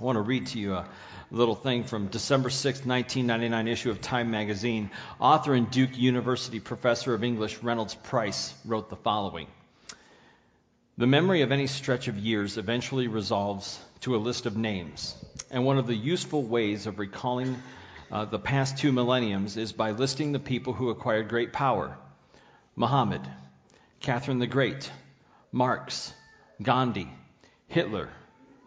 I want to read to you a little thing from December 6, 1999 issue of Time magazine. Author and Duke University professor of English Reynolds Price wrote the following. The memory of any stretch of years eventually resolves to a list of names, and one of the useful ways of recalling uh, the past two millenniums is by listing the people who acquired great power Muhammad, Catherine the Great, Marx, Gandhi, Hitler,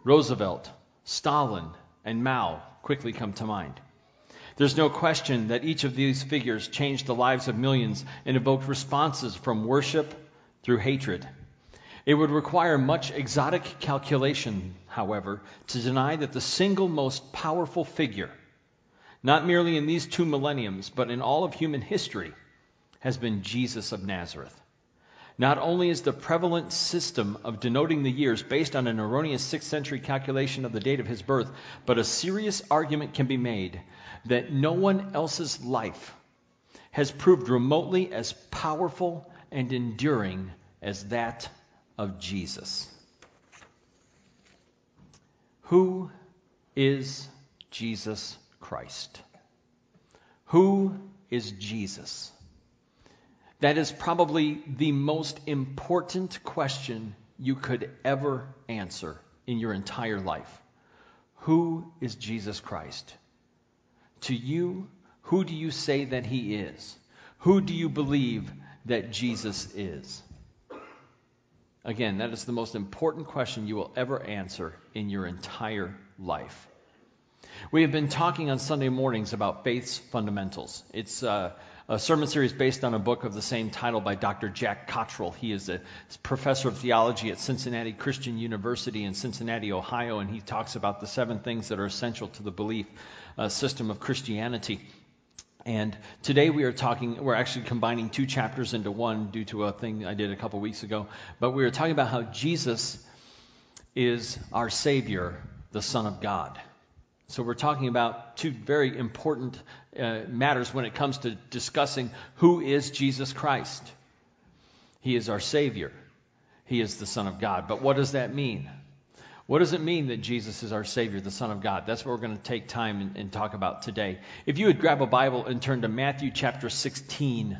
Roosevelt, Stalin, and Mao quickly come to mind. There's no question that each of these figures changed the lives of millions and evoked responses from worship through hatred. It would require much exotic calculation, however, to deny that the single most powerful figure, not merely in these two millenniums, but in all of human history, has been Jesus of Nazareth. Not only is the prevalent system of denoting the years based on an erroneous 6th century calculation of the date of his birth, but a serious argument can be made that no one else's life has proved remotely as powerful and enduring as that of Jesus. Who is Jesus Christ? Who is Jesus? That is probably the most important question you could ever answer in your entire life. Who is Jesus Christ? To you, who do you say that he is? Who do you believe that Jesus is? Again, that is the most important question you will ever answer in your entire life. We have been talking on Sunday mornings about faith's fundamentals. It's uh, a sermon series based on a book of the same title by Dr. Jack Cottrell. He is a professor of theology at Cincinnati Christian University in Cincinnati, Ohio, and he talks about the seven things that are essential to the belief uh, system of Christianity. And today we are talking, we're actually combining two chapters into one due to a thing I did a couple weeks ago. But we are talking about how Jesus is our Savior, the Son of God. So we're talking about two very important uh, matters when it comes to discussing who is Jesus Christ. He is our Savior, He is the Son of God. But what does that mean? What does it mean that Jesus is our Savior, the Son of God? That's what we're going to take time and, and, talk about today. If you would grab a Bible and turn to Matthew chapter 16,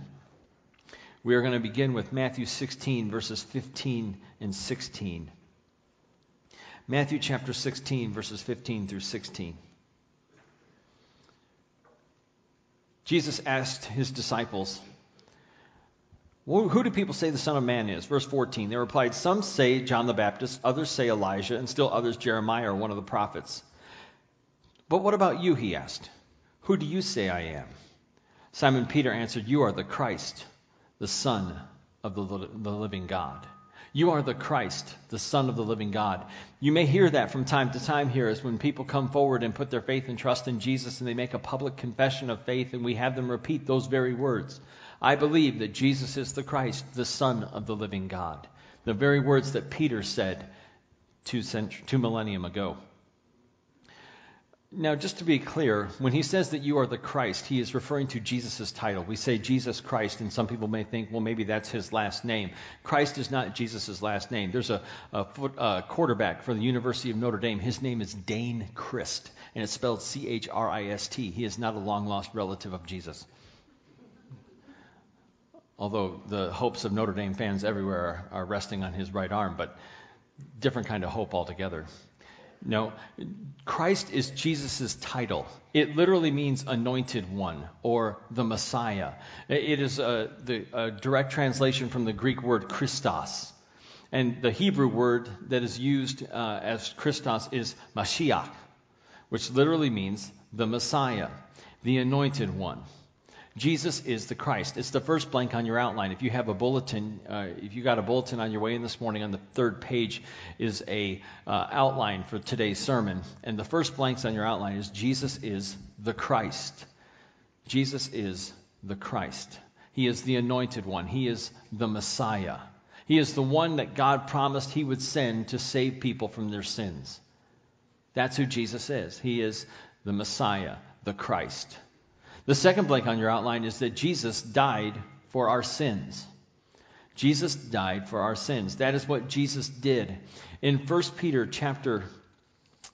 we are going to begin with Matthew 16, verses 15 and 16. Matthew chapter 16, verses 15 through 16. Jesus asked his disciples, well, who do people say the Son of Man is? Verse 14. They replied, Some say John the Baptist, others say Elijah, and still others Jeremiah or one of the prophets. But what about you? He asked. Who do you say I am? Simon Peter answered, You are the Christ, the Son of the, the living God. You are the Christ, the Son of the living God. You may hear that from time to time here as when people come forward and put their faith and trust in Jesus and they make a public confession of faith and we have them repeat those very words. I believe that Jesus is the Christ, the Son of the living God. The very words that Peter said two, cent- two millennium ago. Now, just to be clear, when he says that you are the Christ, he is referring to Jesus' title. We say Jesus Christ, and some people may think, well, maybe that's his last name. Christ is not Jesus' last name. There's a, a, foot, a quarterback for the University of Notre Dame. His name is Dayne Christ, and it's spelled C H R I S T. He is not a long lost relative of Jesus although the hopes of Notre Dame fans everywhere are, are resting on his right arm, but different kind of hope altogether. No, Christ is Jesus' title. It literally means anointed one or the Messiah. It is a, the, a direct translation from the Greek word Christos. And the Hebrew word that is used uh, as Christos is Mashiach, which literally means the Messiah, the anointed one. Jesus is the Christ. It's the first blank on your outline. If you have a bulletin, uh, if you got a bulletin on your way in this morning, on the third page is a uh, outline for today's sermon, and the first blanks on your outline is Jesus is the Christ. Jesus is the Christ. He is the anointed one. He is the Messiah. He is the one that God promised He would send to save people from their sins. That's who Jesus is. He is the Messiah, the Christ. The second blank on your outline is that Jesus died for our sins. Jesus died for our sins. That is what Jesus did. In 1 Peter chapter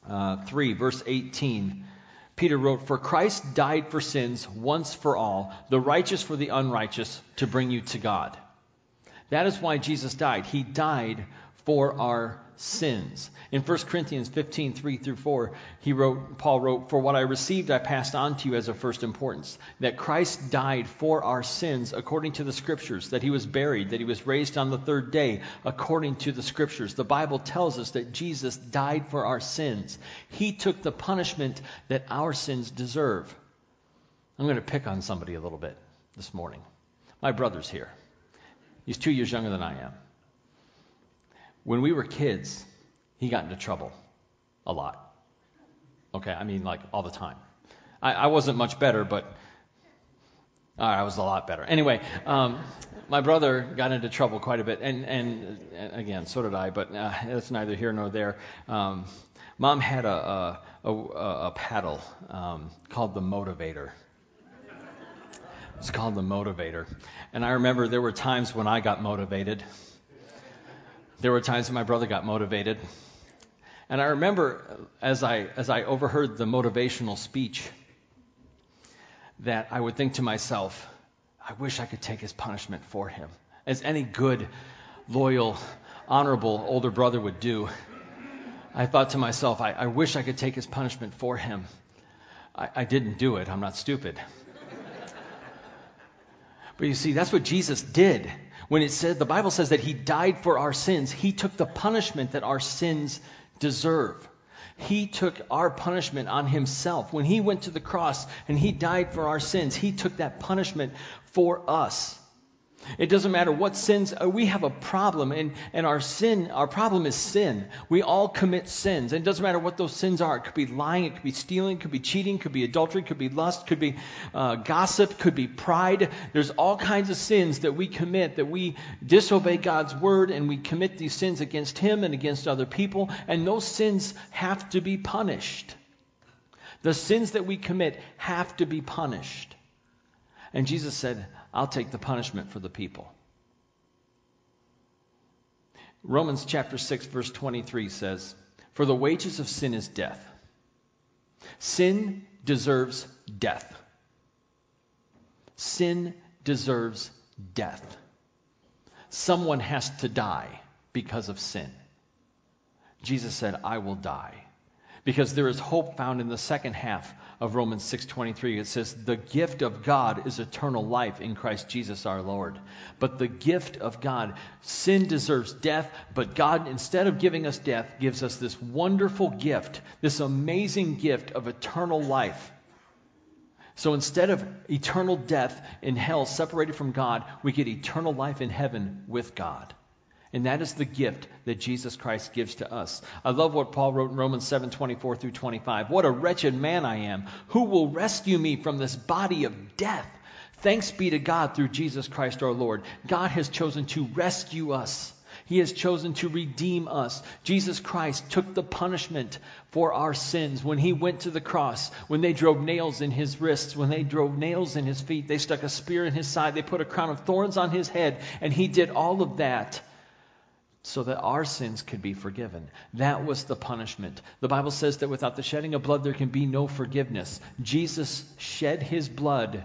uh, 3, verse 18. Peter wrote, For Christ died for sins once for all, the righteous for the unrighteous, to bring you to God. That is why Jesus died. He died for our sins. In 1 Corinthians 15, 3 through 4, he wrote, Paul wrote, For what I received I passed on to you as of first importance, that Christ died for our sins according to the Scriptures, that he was buried, that he was raised on the third day according to the Scriptures. The Bible tells us that Jesus died for our sins. He took the punishment that our sins deserve. I'm going to pick on somebody a little bit this morning. My brother's here. He's two years younger than I am. When we were kids, he got into trouble a lot. Okay, I mean, like all the time. I, I wasn't much better, but I was a lot better. Anyway, um, my brother got into trouble quite a bit, and, and, and again, so did I, but uh, that's neither here nor there. Um, Mom had a, a, a, a paddle um, called the Motivator. It's called the Motivator. And I remember there were times when I got motivated. There were times when my brother got motivated. And I remember as I, as I overheard the motivational speech that I would think to myself, I wish I could take his punishment for him. As any good, loyal, honorable older brother would do. I thought to myself, I, I wish I could take his punishment for him. I, I didn't do it. I'm not stupid. but you see, that's what Jesus did when it said the Bible says that he died for our sins, he took the punishment that our sins deserve. He took our punishment on himself. When he went to the cross and he died for our sins, he took that punishment for us. It doesn't matter what sins, uh, we have a problem, and, and our sin, our problem is sin. We all commit sins. And it doesn't matter what those sins are. It could be lying, it could be stealing, it could be cheating, it could be adultery, it could be lust, it could be uh, gossip, it could be pride. There's all kinds of sins that we commit, that we disobey God's word, and we commit these sins against Him and against other people, and those sins have to be punished. The sins that we commit have to be punished. And Jesus said, I'll take the punishment for the people. Romans chapter 6, verse 23 says, For the wages of sin is death. Sin deserves death. Sin deserves death. Someone has to die because of sin. Jesus said, I will die. Because there is hope found in the second half of Romans 6:23 it says the gift of God is eternal life in Christ Jesus our Lord. But the gift of God sin deserves death, but God instead of giving us death gives us this wonderful gift, this amazing gift of eternal life. So instead of eternal death in hell separated from God, we get eternal life in heaven with God. And that is the gift that Jesus Christ gives to us. I love what Paul wrote in Romans 7 24 through 25. What a wretched man I am. Who will rescue me from this body of death? Thanks be to God through Jesus Christ our Lord. God has chosen to rescue us. He has chosen to redeem us. Jesus Christ took the punishment for our sins when he went to the cross, when they drove nails in his wrists, when they drove nails in his feet, they stuck a spear in his side, they put a crown of thorns on his head, and he did all of that so that our sins could be forgiven. That was the punishment. The Bible says that without the shedding of blood, there can be no forgiveness. Jesus shed his blood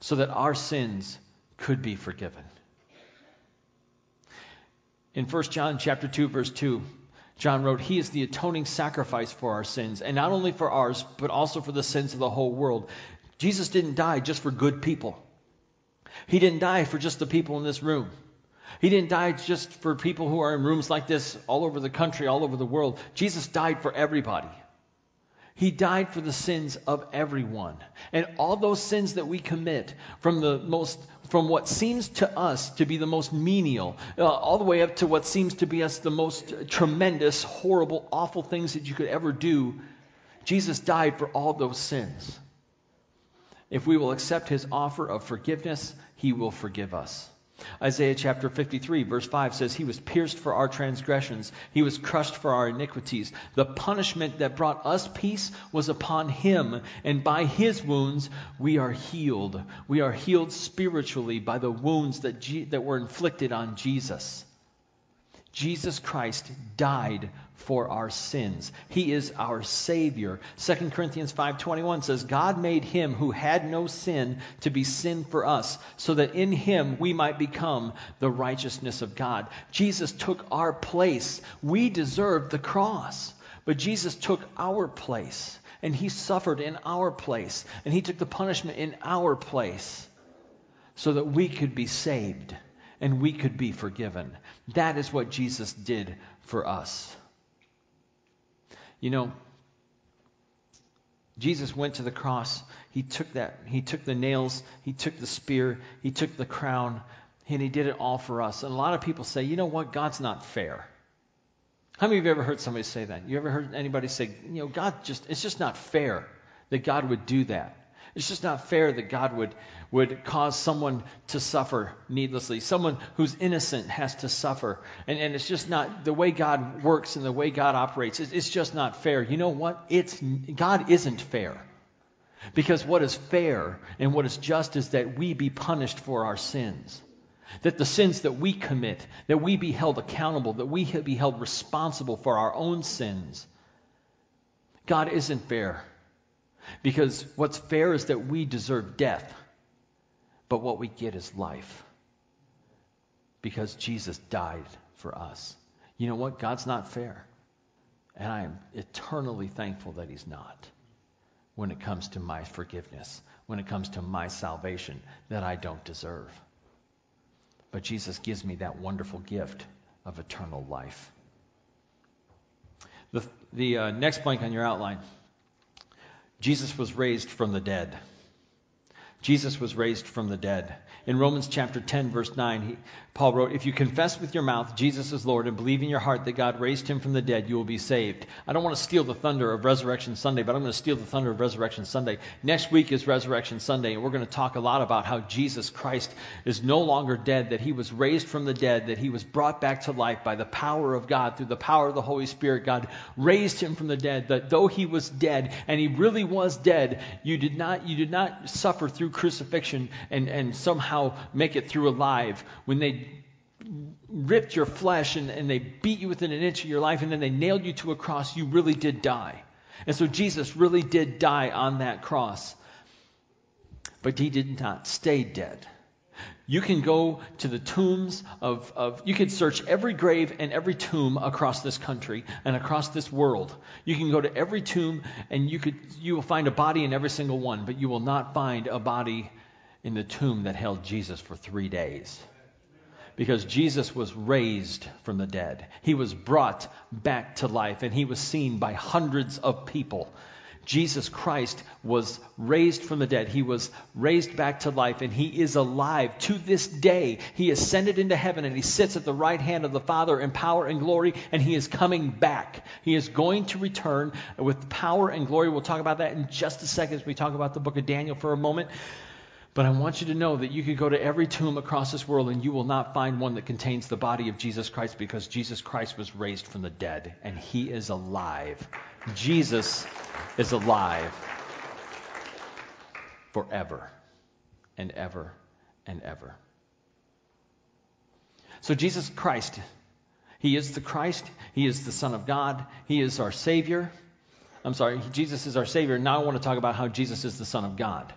so that our sins could be forgiven. In 1 John chapter 2 verse 2, John wrote, "He is the atoning sacrifice for our sins, and not only for ours, but also for the sins of the whole world." Jesus didn't die just for good people. He didn't die for just the people in this room. He didn't die just for people who are in rooms like this all over the country, all over the world. Jesus died for everybody. He died for the sins of everyone. And all those sins that we commit from the most from what seems to us to be the most menial, uh, all the way up to what seems to be us the most tremendous, horrible, awful things that you could ever do, Jesus died for all those sins. If we will accept his offer of forgiveness, he will forgive us. Isaiah chapter 53, verse 5 says, He was pierced for our transgressions, He was crushed for our iniquities. The punishment that brought us peace was upon Him, and by His wounds we are healed. We are healed spiritually by the wounds that, G- that were inflicted on Jesus. Jesus Christ died for our sins. He is our savior. 2 Corinthians 5:21 says God made him who had no sin to be sin for us so that in him we might become the righteousness of God. Jesus took our place. We deserved the cross, but Jesus took our place and he suffered in our place and he took the punishment in our place so that we could be saved and we could be forgiven. That is what Jesus did for us. You know, Jesus went to the cross. He took that. He took the nails. He took the spear. He took the crown. And he did it all for us. And a lot of people say, you know what? God's not fair. How many of you ever heard somebody say that? You ever heard anybody say, you know, God just, it's just not fair that God would do that? It's just not fair that God would, would cause someone to suffer needlessly. Someone who's innocent has to suffer. And, and it's just not the way God works and the way God operates. It's, it's just not fair. You know what? It's, God isn't fair. Because what is fair and what is just is that we be punished for our sins. That the sins that we commit, that we be held accountable, that we be held responsible for our own sins. God isn't fair. Because what's fair is that we deserve death, but what we get is life. Because Jesus died for us. You know what? God's not fair. And I am eternally thankful that He's not when it comes to my forgiveness, when it comes to my salvation that I don't deserve. But Jesus gives me that wonderful gift of eternal life. The, the uh, next blank on your outline Jesus was raised from the dead. Jesus was raised from the dead. In Romans chapter 10, verse 9, he, Paul wrote, If you confess with your mouth Jesus is Lord and believe in your heart that God raised him from the dead, you will be saved. I don't want to steal the thunder of Resurrection Sunday, but I'm going to steal the thunder of Resurrection Sunday. Next week is Resurrection Sunday, and we're going to talk a lot about how Jesus Christ is no longer dead, that he was raised from the dead, that he was brought back to life by the power of God, through the power of the Holy Spirit. God raised him from the dead, that though he was dead, and he really was dead, you did not, you did not suffer through crucifixion and, and somehow make it through alive. When they ripped your flesh and, and they beat you within an inch of your life and then they nailed you to a cross, you really did die. And so Jesus really did die on that cross. But he did not stay dead. You can go to the tombs of, of, you could search every grave and every tomb across this country and across this world. You can go to every tomb and you could, you will find a body in every single one, but you will not find a body in the tomb that held Jesus for three days because Jesus was raised from the dead. He was brought back to life and he was seen by hundreds of people. Jesus Christ was raised from the dead. He was raised back to life and he is alive to this day. He ascended into heaven and he sits at the right hand of the Father in power and glory and he is coming back. He is going to return with power and glory. We'll talk about that in just a second as we talk about the book of Daniel for a moment. But I want you to know that you could go to every tomb across this world and you will not find one that contains the body of Jesus Christ because Jesus Christ was raised from the dead and he is alive. Jesus is alive forever and ever and ever. So, Jesus Christ, He is the Christ, He is the Son of God, He is our Savior. I'm sorry, Jesus is our Savior. Now I want to talk about how Jesus is the Son of God.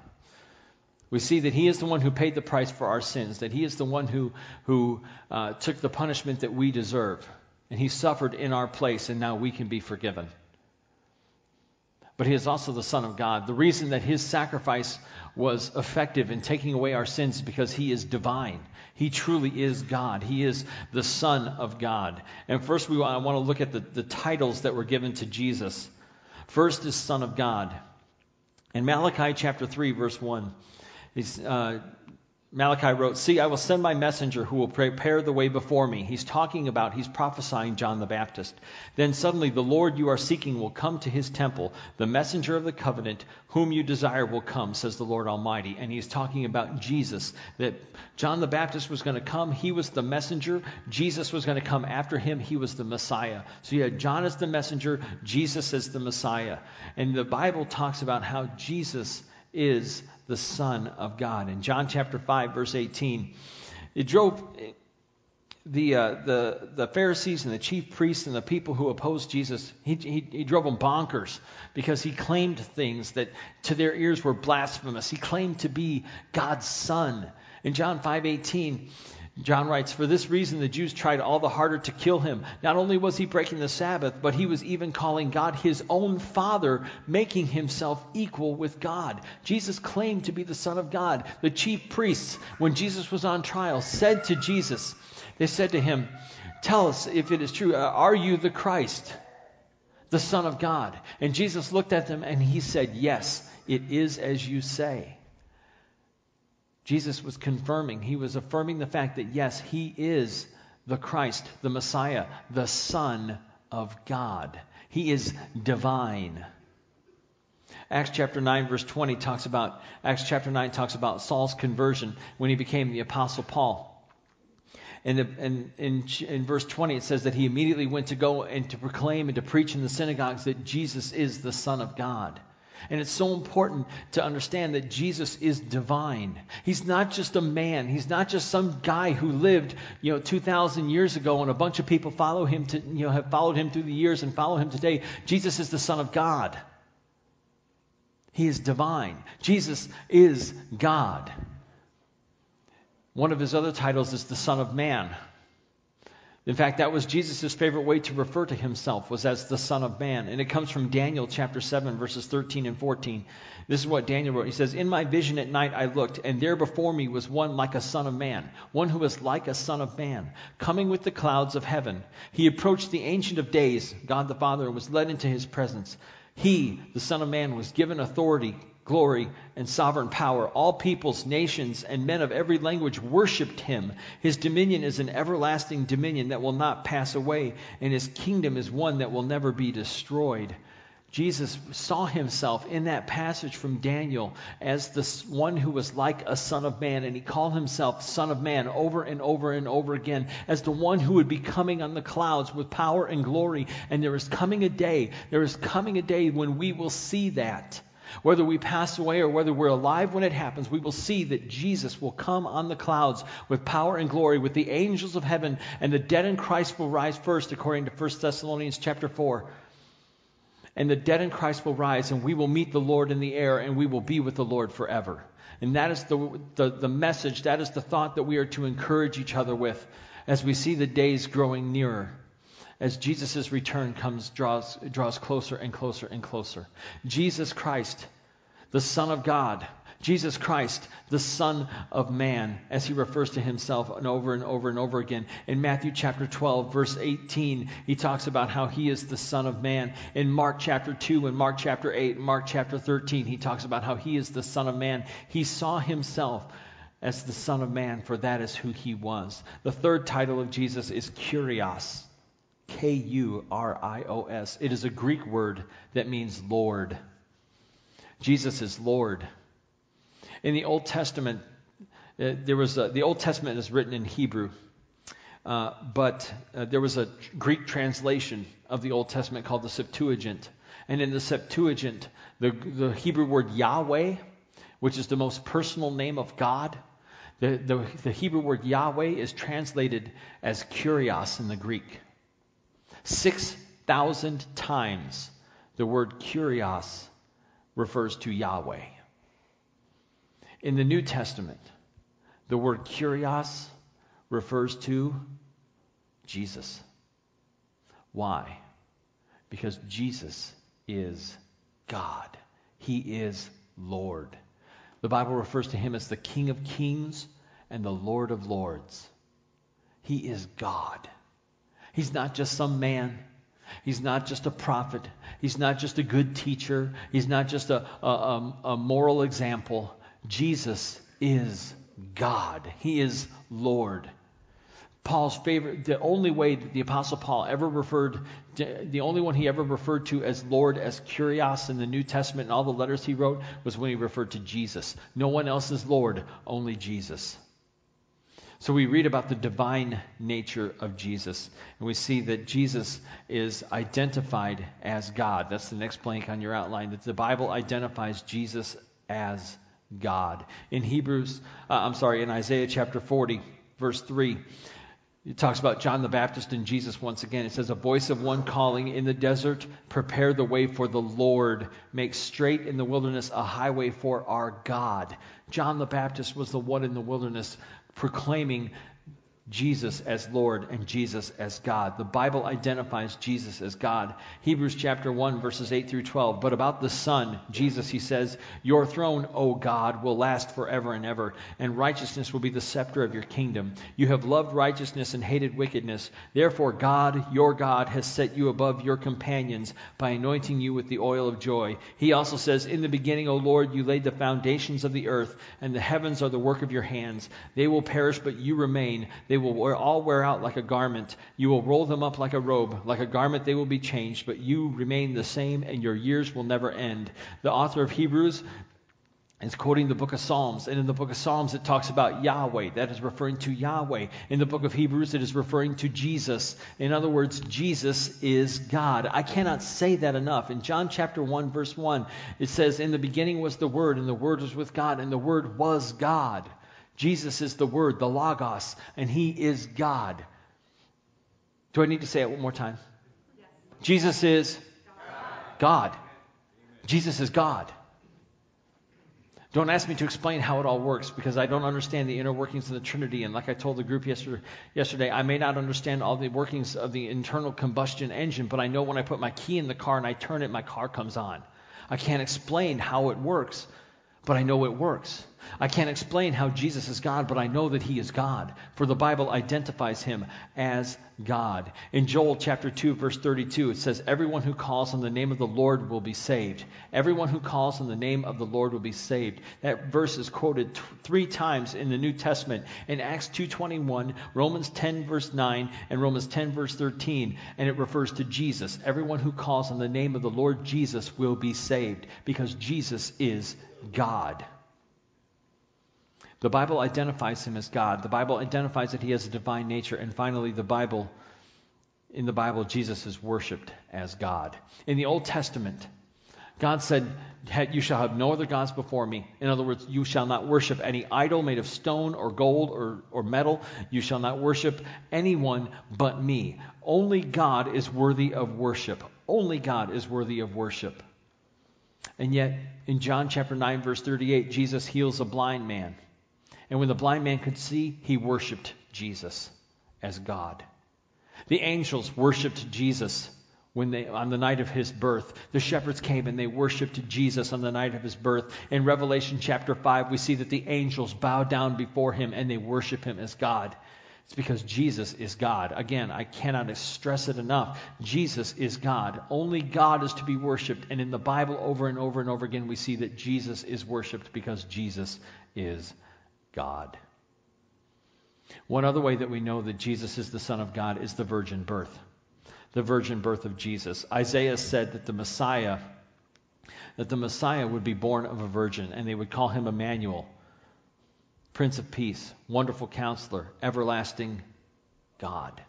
We see that He is the one who paid the price for our sins, that He is the one who, who uh, took the punishment that we deserve, and He suffered in our place, and now we can be forgiven. But He is also the Son of God. The reason that His sacrifice was effective in taking away our sins is because He is divine. He truly is God. He is the Son of God. And first, we want, I want to look at the, the titles that were given to Jesus. First is Son of God. In Malachi chapter 3, verse 1. He's, uh, Malachi wrote, See, I will send my messenger who will prepare the way before me. He's talking about, he's prophesying John the Baptist. Then suddenly the Lord you are seeking will come to his temple. The messenger of the covenant, whom you desire, will come, says the Lord Almighty. And he's talking about Jesus, that John the Baptist was going to come. He was the messenger. Jesus was going to come after him. He was the Messiah. So you had John as the messenger, Jesus as the Messiah. And the Bible talks about how Jesus is the Son of God. In John chapter 5, verse 18, it drove. the, uh, the, the Pharisees and the chief priests and the people who opposed Jesus, he, he, he drove them bonkers because he claimed things that to their ears were blasphemous. He claimed to be God's son. In John 5:18, John writes, For this reason the Jews tried all the harder to kill him. Not only was he breaking the Sabbath, but he was even calling God his own Father, making himself equal with God. Jesus claimed to be the Son of God. The chief priests, when Jesus was on trial, said to Jesus, They said to him, Tell us if it is true, uh, are you the Christ, the Son of God? And Jesus looked at them and he said, Yes, it is as you say. Jesus was confirming, he was affirming the fact that yes, he is the Christ, the Messiah, the Son of God. He is divine. Acts chapter 9 verse 20 talks about Acts chapter 9 talks about Saul's conversion when he became the apostle Paul. And in, in, in, verse 20, it says that he immediately went to go and to proclaim and to preach in the synagogues that Jesus is the Son of God. And it's so important to understand that Jesus is divine. He's not just a man. He's not just some guy who lived, you know, 2,000 years ago and a bunch of people follow him to, you know, have followed him through the years and follow him today. Jesus is the Son of God. He is divine. Jesus is God. One of his other titles is the Son of Man. In fact, that was Jesus' favorite way to refer to himself, was as the Son of Man. And it comes from Daniel chapter 7, verses 13 and 14. This is what Daniel wrote. He says, In my vision at night I looked, and there before me was one like a son of man, one who was like a son of man, coming with the clouds of heaven. He approached the Ancient of Days, God the Father, and was led into his presence. He, the Son of Man, was given authority glory, and sovereign power. All peoples, nations, and men of every language worshiped him. His dominion is an everlasting dominion that will not pass away, and his kingdom is one that will never be destroyed. Jesus saw himself in that passage from Daniel as the one who was like a son of man, and he called himself Son of Man over and over and over again as the one who would be coming on the clouds with power and glory. And there is coming a day, there is coming a day when we will see that. Whether we pass away or whether we're alive when it happens, we will see that Jesus will come on the clouds with power and glory with the angels of heaven, and the dead in Christ will rise first, according to 1 Thessalonians chapter 4. And the dead in Christ will rise, and we will meet the Lord in the air, and we will be with the Lord forever. And that is the, the, the message, that is the thought that we are to encourage each other with as we see the days growing nearer as Jesus' return comes, draws, draws closer and closer and closer. Jesus Christ, the Son of God, Jesus Christ, the Son of Man, as he refers to himself and over and over and over again. In Matthew chapter 12, verse 18, he talks about how he is the Son of Man. In Mark chapter 2 and Mark chapter 8 and Mark chapter 13, he talks about how he is the Son of Man. He saw himself as the Son of Man, for that is who he was. The third title of Jesus is Kurios. K U R I O S. It is a Greek word that means Lord. Jesus is Lord. In the Old Testament, uh, there was a, the Old Testament is written in Hebrew, uh, but uh, there was a Greek translation of the Old Testament called the Septuagint. And in the Septuagint, the, the Hebrew word Yahweh, which is the most personal name of God, the, the, the Hebrew word Yahweh is translated as kurios in the Greek. 6,000 times the word kurios refers to Yahweh. In the New Testament, the word kurios refers to Jesus. Why? Because Jesus is God. He is Lord. The Bible refers to him as the King of Kings and the Lord of Lords. He is God. He's not just some man. He's not just a prophet. He's not just a good teacher. He's not just a, a, a, moral example. Jesus is God. He is Lord. Paul's favorite, the only way that the Apostle Paul ever referred, to, the only one he ever referred to as Lord, as Kurios in the New Testament and all the letters he wrote, was when he referred to Jesus. No one else is Lord, only Jesus. So we read about the divine nature of Jesus, and we see that Jesus is identified as God. That's the next blank on your outline, that the Bible identifies Jesus as God. In Hebrews, uh, I'm sorry, in Isaiah chapter 40, verse 3, It talks about John the Baptist and Jesus once again. It says, A voice of one calling in the desert, prepare the way for the Lord, make straight in the wilderness a highway for our God. John the Baptist was the one in the wilderness proclaiming Jesus as Lord and Jesus as God. The Bible identifies Jesus as God. Hebrews chapter 1, verses 8 through 12. But about the Son, Jesus, he says, Your throne, O God, will last forever and ever, and righteousness will be the scepter of your kingdom. You have loved righteousness and hated wickedness. Therefore, God, your God, has set you above your companions by anointing you with the oil of joy. He also says, In the beginning, O Lord, you laid the foundations of the earth, and the heavens are the work of your hands. They will perish, but you remain. They they will wear, all wear out like a garment. You will roll them up like a robe. Like a garment, they will be changed, but you remain the same, and your years will never end. The author of Hebrews is quoting the book of Psalms. And in the book of Psalms, it talks about Yahweh. That is referring to Yahweh. In the book of Hebrews, it is referring to Jesus. In other words, Jesus is God. I cannot say that enough. In John chapter 1, verse 1, it says, In the beginning was the Word, and the Word was with God, and the Word was God. Jesus is the Word, the Logos, and He is God. Do I need to say it one more time? Yes. Jesus is God. God. Jesus is God. Don't ask me to explain how it all works because I don't understand the inner workings of the Trinity. And like I told the group yesterday, yesterday, I may not understand all the workings of the internal combustion engine, but I know when I put my key in the car and I turn it, my car comes on. I can't explain how it works, but I know it works. I can't explain how Jesus is God, but I know that he is God, for the Bible identifies him as God. In Joel chapter 2 verse 32 it says everyone who calls on the name of the Lord will be saved. Everyone who calls on the name of the Lord will be saved. That verse is quoted t- 3 times in the New Testament in Acts 2:21, Romans 10 verse 9, and Romans 10 verse 13, and it refers to Jesus. Everyone who calls on the name of the Lord Jesus will be saved because Jesus is God. The Bible identifies him as God. The Bible identifies that he has a divine nature. And finally, the Bible, in the Bible, Jesus is worshiped as God. In the Old Testament, God said, You shall have no other gods before me. In other words, you shall not worship any idol made of stone or gold or, or metal. You shall not worship anyone but me. Only God is worthy of worship. Only God is worthy of worship. And yet, in John chapter 9, verse 38, Jesus heals a blind man. And when the blind man could see, he worshiped Jesus as God. The angels worshiped Jesus when they on the night of his birth. The shepherds came and they worshiped Jesus on the night of his birth. In Revelation chapter 5, we see that the angels bow down before him and they worship him as God. It's because Jesus is God. Again, I cannot stress it enough. Jesus is God. Only God is to be worshiped. And in the Bible, over and over and over again, we see that Jesus is worshiped because Jesus is God. One other way that we know that Jesus is the Son of God is the virgin birth. The virgin birth of Jesus. Isaiah said that the Messiah, that the Messiah would be born of a virgin, and they would call him Emmanuel, Prince of Peace, Wonderful Counselor, Everlasting God.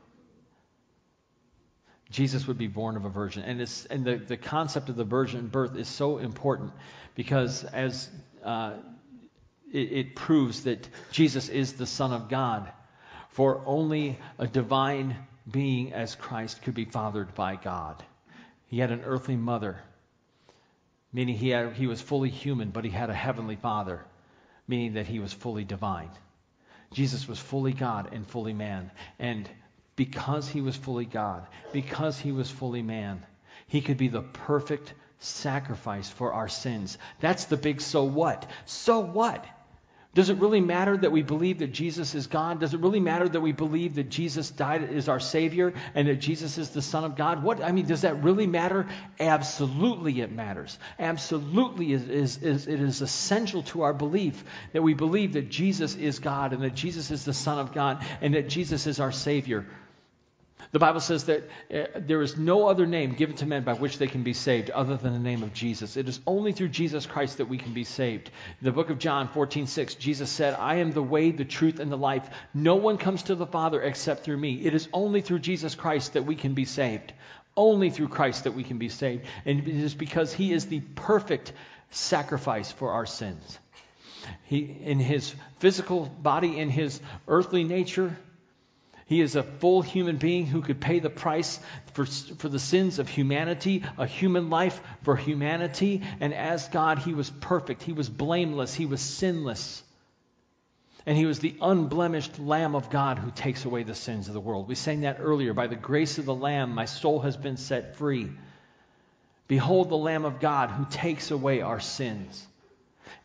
Jesus would be born of a virgin. And, and the, the concept of the virgin birth is so important because as uh, it, it proves that Jesus is the Son of God. For only a divine being as Christ could be fathered by God. He had an earthly mother, meaning he, had, he was fully human, but he had a heavenly father, meaning that he was fully divine. Jesus was fully God and fully man. And because he was fully God, because he was fully man, he could be the perfect sacrifice for our sins. That's the big so what. So what? Does it really matter that we believe that Jesus is God? Does it really matter that we believe that Jesus died is our Savior and that Jesus is the Son of God? What I mean, does that really matter? Absolutely, it matters. Absolutely, it is, it is essential to our belief that we believe that Jesus is God and that Jesus is the Son of God and that Jesus is our Savior. The Bible says that uh, there is no other name given to men by which they can be saved other than the name of Jesus. It is only through Jesus Christ that we can be saved. In the book of John 14:6, Jesus said, "I am the way, the truth, and the life. No one comes to the Father except through me." It is only through Jesus Christ that we can be saved. Only through Christ that we can be saved. And it is because he is the perfect sacrifice for our sins. He in his physical body in his earthly nature, He is a full human being who could pay the price for, for the sins of humanity, a human life for humanity. And as God, he was perfect. He was blameless. He was sinless. And he was the unblemished Lamb of God who takes away the sins of the world. We sang that earlier. By the grace of the Lamb, my soul has been set free. Behold the Lamb of God who takes away our sins.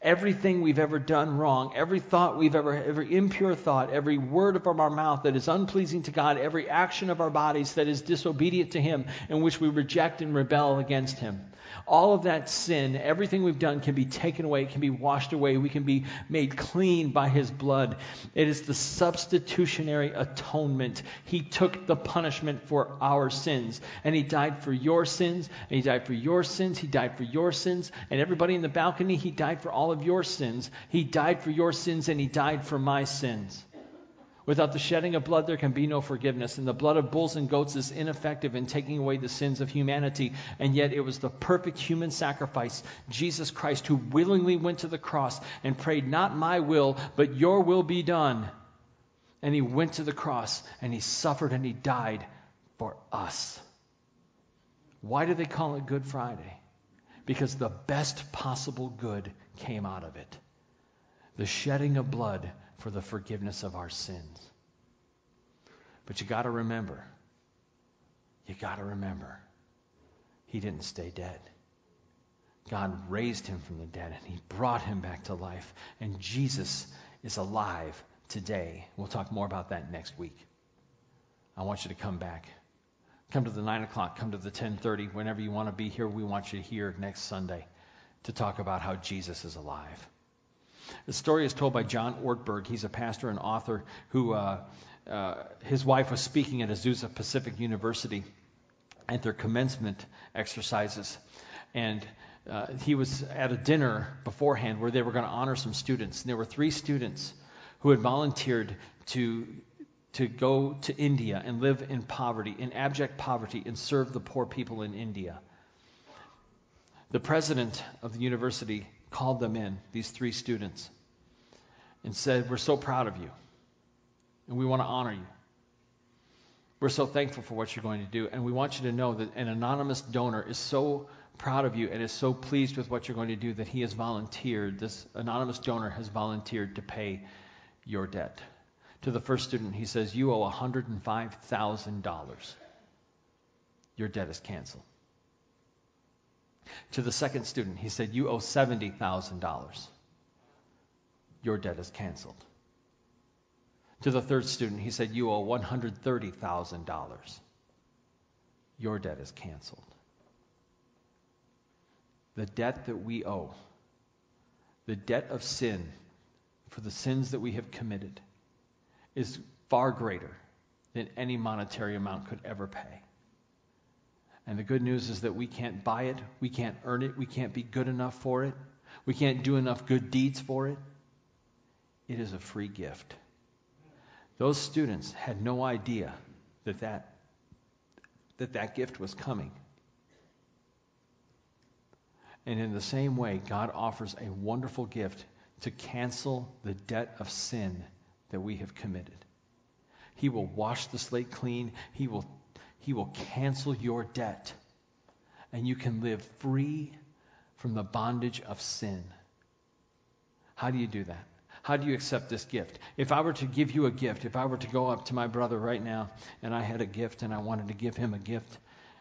Everything we've ever done wrong, every thought we've ever, every impure thought, every word from our mouth that is unpleasing to God, every action of our bodies that is disobedient to Him, in which we reject and rebel against Him. All of that sin, everything we've done can be taken away, can be washed away. We can be made clean by his blood. It is the substitutionary atonement. He took the punishment for our sins. And he died for your sins, and he died for your sins, he died for your sins, and everybody in the balcony, he died for all of your sins. He died for your sins, and he died for my sins. Without the shedding of blood, there can be no forgiveness. And the blood of bulls and goats is ineffective in taking away the sins of humanity. And yet, it was the perfect human sacrifice, Jesus Christ, who willingly went to the cross and prayed, Not my will, but your will be done. And he went to the cross and he suffered and he died for us. Why do they call it Good Friday? Because the best possible good came out of it the shedding of blood for the forgiveness of our sins. But you got to remember, you got to remember, he didn't stay dead. God raised him from the dead and he brought him back to life. And Jesus is alive today. We'll talk more about that next week. I want you to come back. Come to the 9 o'clock, come to the 1030, whenever you want to be here. We want you here next Sunday to talk about how Jesus is alive. The story is told by John Ortberg. He's a pastor and author who, uh, uh, his wife was speaking at Azusa Pacific University at their commencement exercises. And uh, he was at a dinner beforehand where they were going to honor some students. And there were three students who had volunteered to, to go to India and live in poverty, in abject poverty, and serve the poor people in India. The president of the university called them in, these three students, and said, We're so proud of you, and we want to honor you. We're so thankful for what you're going to do, and we want you to know that an anonymous donor is so proud of you and is so pleased with what you're going to do that he has volunteered, this anonymous donor has volunteered to pay your debt. To the first student, he says, You owe $105,000. Your debt is canceled. To the second student, he said, You owe $70,000. Your debt is canceled. To the third student, he said, You owe $130,000. Your debt is canceled. The debt that we owe, the debt of sin for the sins that we have committed, is far greater than any monetary amount could ever pay. And the good news is that we can't buy it, we can't earn it, we can't be good enough for it, we can't do enough good deeds for it. It is a free gift. Those students had no idea that that, that, that gift was coming. And in the same way, God offers a wonderful gift to cancel the debt of sin that we have committed. He will wash the slate clean. He will he will cancel your debt. And you can live free from the bondage of sin. How do you do that? How do you accept this gift? If I were to give you a gift, if I were to go up to my brother right now and I had a gift and I wanted to give him a gift,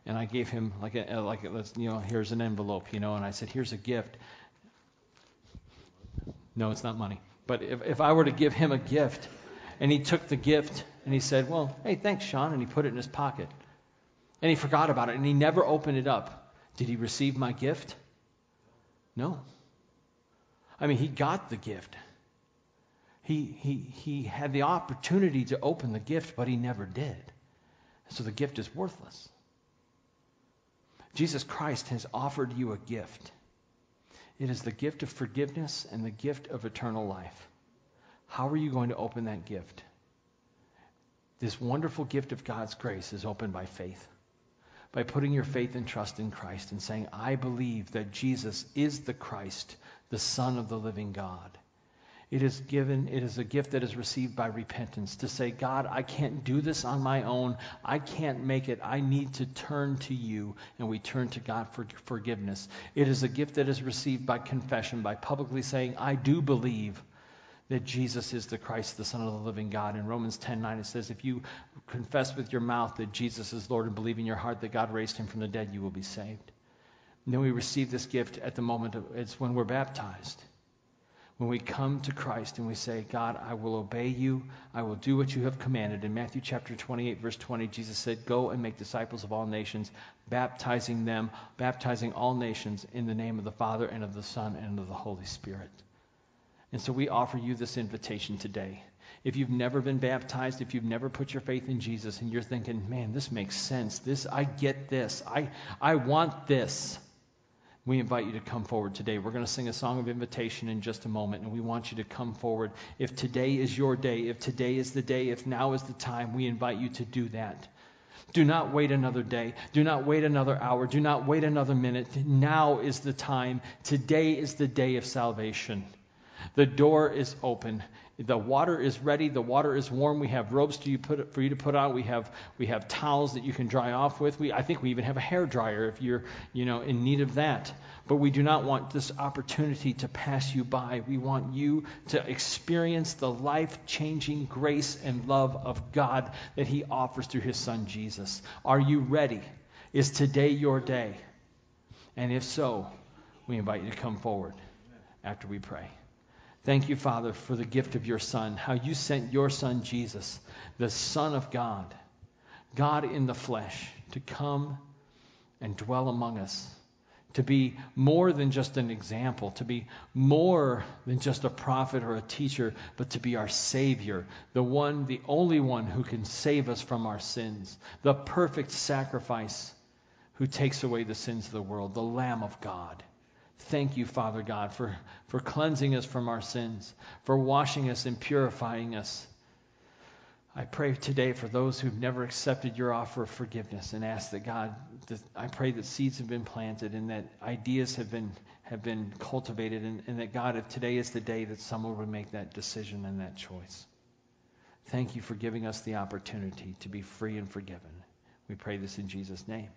and I gave him like a like a, you know here's an envelope, you know, and I said here's a gift. No, it's not money. But if, if I were to give him a gift and he took the gift and he said, Well, hey, thanks, Sean, and he put it in his pocket and he forgot about it and he never opened it up. Did he receive my gift? No. I mean, he got the gift. He, he, he had the opportunity to open the gift, but he never did. So the gift is worthless. Jesus Christ has offered you a gift. It is the gift of forgiveness and the gift of eternal life. How are you going to open that gift? This wonderful gift of God's grace is opened by faith by putting your faith and trust in Christ and saying, I believe that Jesus is the Christ, the Son of the living God. It is given, it is a gift that is received by repentance to say, God, I can't do this on my own. I can't make it. I need to turn to you. And we turn to God for forgiveness. It is a gift that is received by confession, by publicly saying, I do believe that Jesus is the Christ, the Son of the living God. In Romans 10 9, it says, If you confess with your mouth that Jesus is Lord and believe in your heart that God raised him from the dead, you will be saved. And then we receive this gift at the moment, of, it's when we're baptized when we come to Christ and we say, God, I will obey you. I will do what you have commanded. In Matthew chapter 28, verse 20, Jesus said, Go and make disciples of all nations, baptizing them, baptizing all nations in the name of the Father and of the Son and of the Holy Spirit. And so we offer you this invitation today. If you've never been baptized, if you've never put your faith in Jesus and you're thinking, man, this makes sense. This I get this. I I want this we invite you to come forward today. We're going to sing a song of invitation in just a moment, and we want you to come forward. If today is your day, if today is the day, if now is the time, we invite you to do that. Do not wait another day. Do not wait another hour. Do not wait another minute. Now is the time. Today is the day of salvation. The door is open. The water is ready. The water is warm. We have robes to you put, for you to put on. We have we have towels that you can dry off with. We, I think we even have a hair dryer if you're you know in need of that. But we do not want this opportunity to pass you by. We want you to experience the life-changing grace and love of God that He offers through His Son Jesus. Are you ready? Is today your day? And if so, we invite you to come forward after we pray. Thank you, Father, for the gift of your Son, how you sent your Son, Jesus, the Son of God, God in the flesh, to come and dwell among us, to be more than just an example, to be more than just a prophet or a teacher, but to be our Savior, the one, the only one who can save us from our sins, the perfect sacrifice who takes away the sins of the world, the Lamb of God. Thank you, Father God, for, for cleansing us from our sins, for washing us and purifying us. I pray today for those who've never accepted your offer of forgiveness and ask that God, that I pray that seeds have been planted and that ideas have been, have been cultivated, and, and that God, if today is the day that someone would make that decision and that choice. Thank you for giving us the opportunity to be free and forgiven. We pray this in Jesus' name.